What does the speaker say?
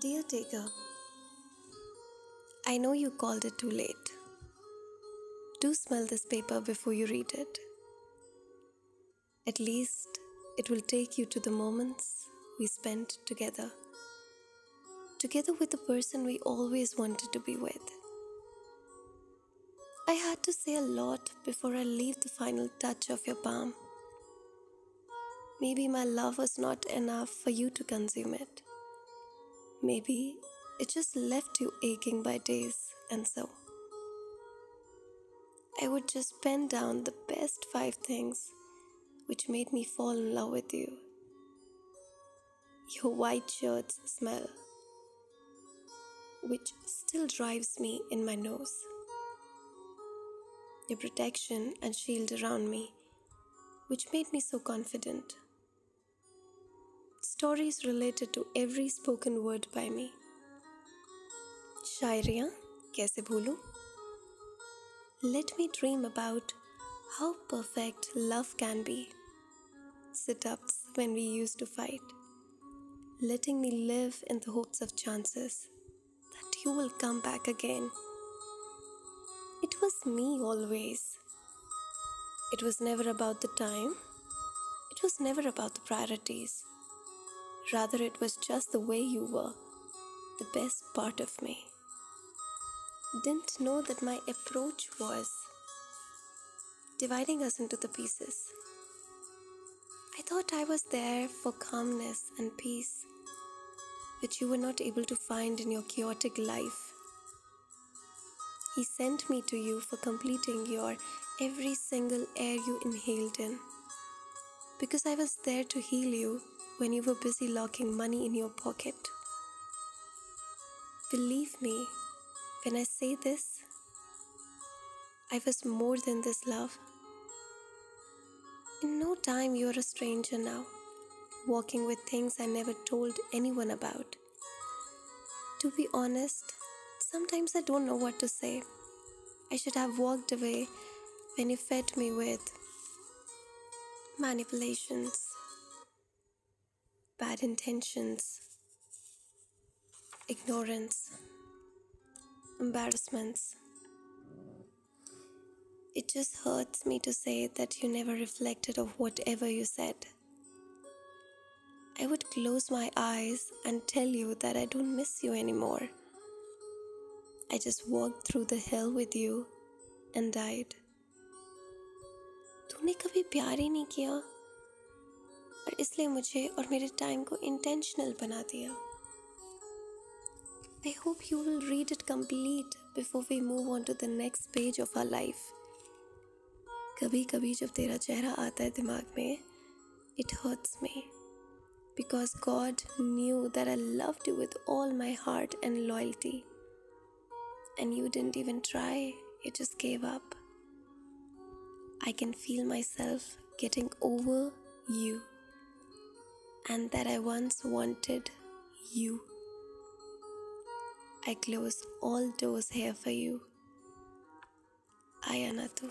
Caretaker. I know you called it too late. Do smell this paper before you read it. At least it will take you to the moments we spent together. Together with the person we always wanted to be with. I had to say a lot before I leave the final touch of your palm. Maybe my love was not enough for you to consume it. Maybe it just left you aching by days, and so. I would just pen down the best five things which made me fall in love with you. Your white shirts smell, which still drives me in my nose. Your protection and shield around me, which made me so confident Stories related to every spoken word by me. शायरियाँ कैसे भूलूं? Let me dream about how perfect love can be. Sit ups when we used to fight. Letting me live in the hopes of chances that you will come back again. It was me always. It was never about the time. It was never about the priorities. Rather, it was just the way you were, the best part of me. Didn't know that my approach was dividing us into the pieces. I thought I was there for calmness and peace, which you were not able to find in your chaotic life. He sent me to you for completing your every single air you inhaled in. Because I was there to heal you when you were busy locking money in your pocket. Believe me when I say this, I was more than this love. In no time, you're a stranger now, walking with things I never told anyone about. To be honest, sometimes I don't know what to say. I should have walked away when you fed me with manipulations, bad intentions, ignorance embarrassments. It just hurts me to say that you never reflected of whatever you said. I would close my eyes and tell you that I don't miss you anymore. I just walked through the hell with you and died. तूने कभी प्यार ही नहीं किया और इसलिए मुझे और मेरे टाइम को इंटेंशनल बना दिया। I hope you will read it complete before we move on to the next page of our life कभी कभी जब तेरा चेहरा आता है दिमाग में it hurts me because God knew that I love you with all my heart and loyalty and you didn't even try it just gave up I can feel myself getting over you and that I once wanted you. I close all doors here for you. Ayanatu.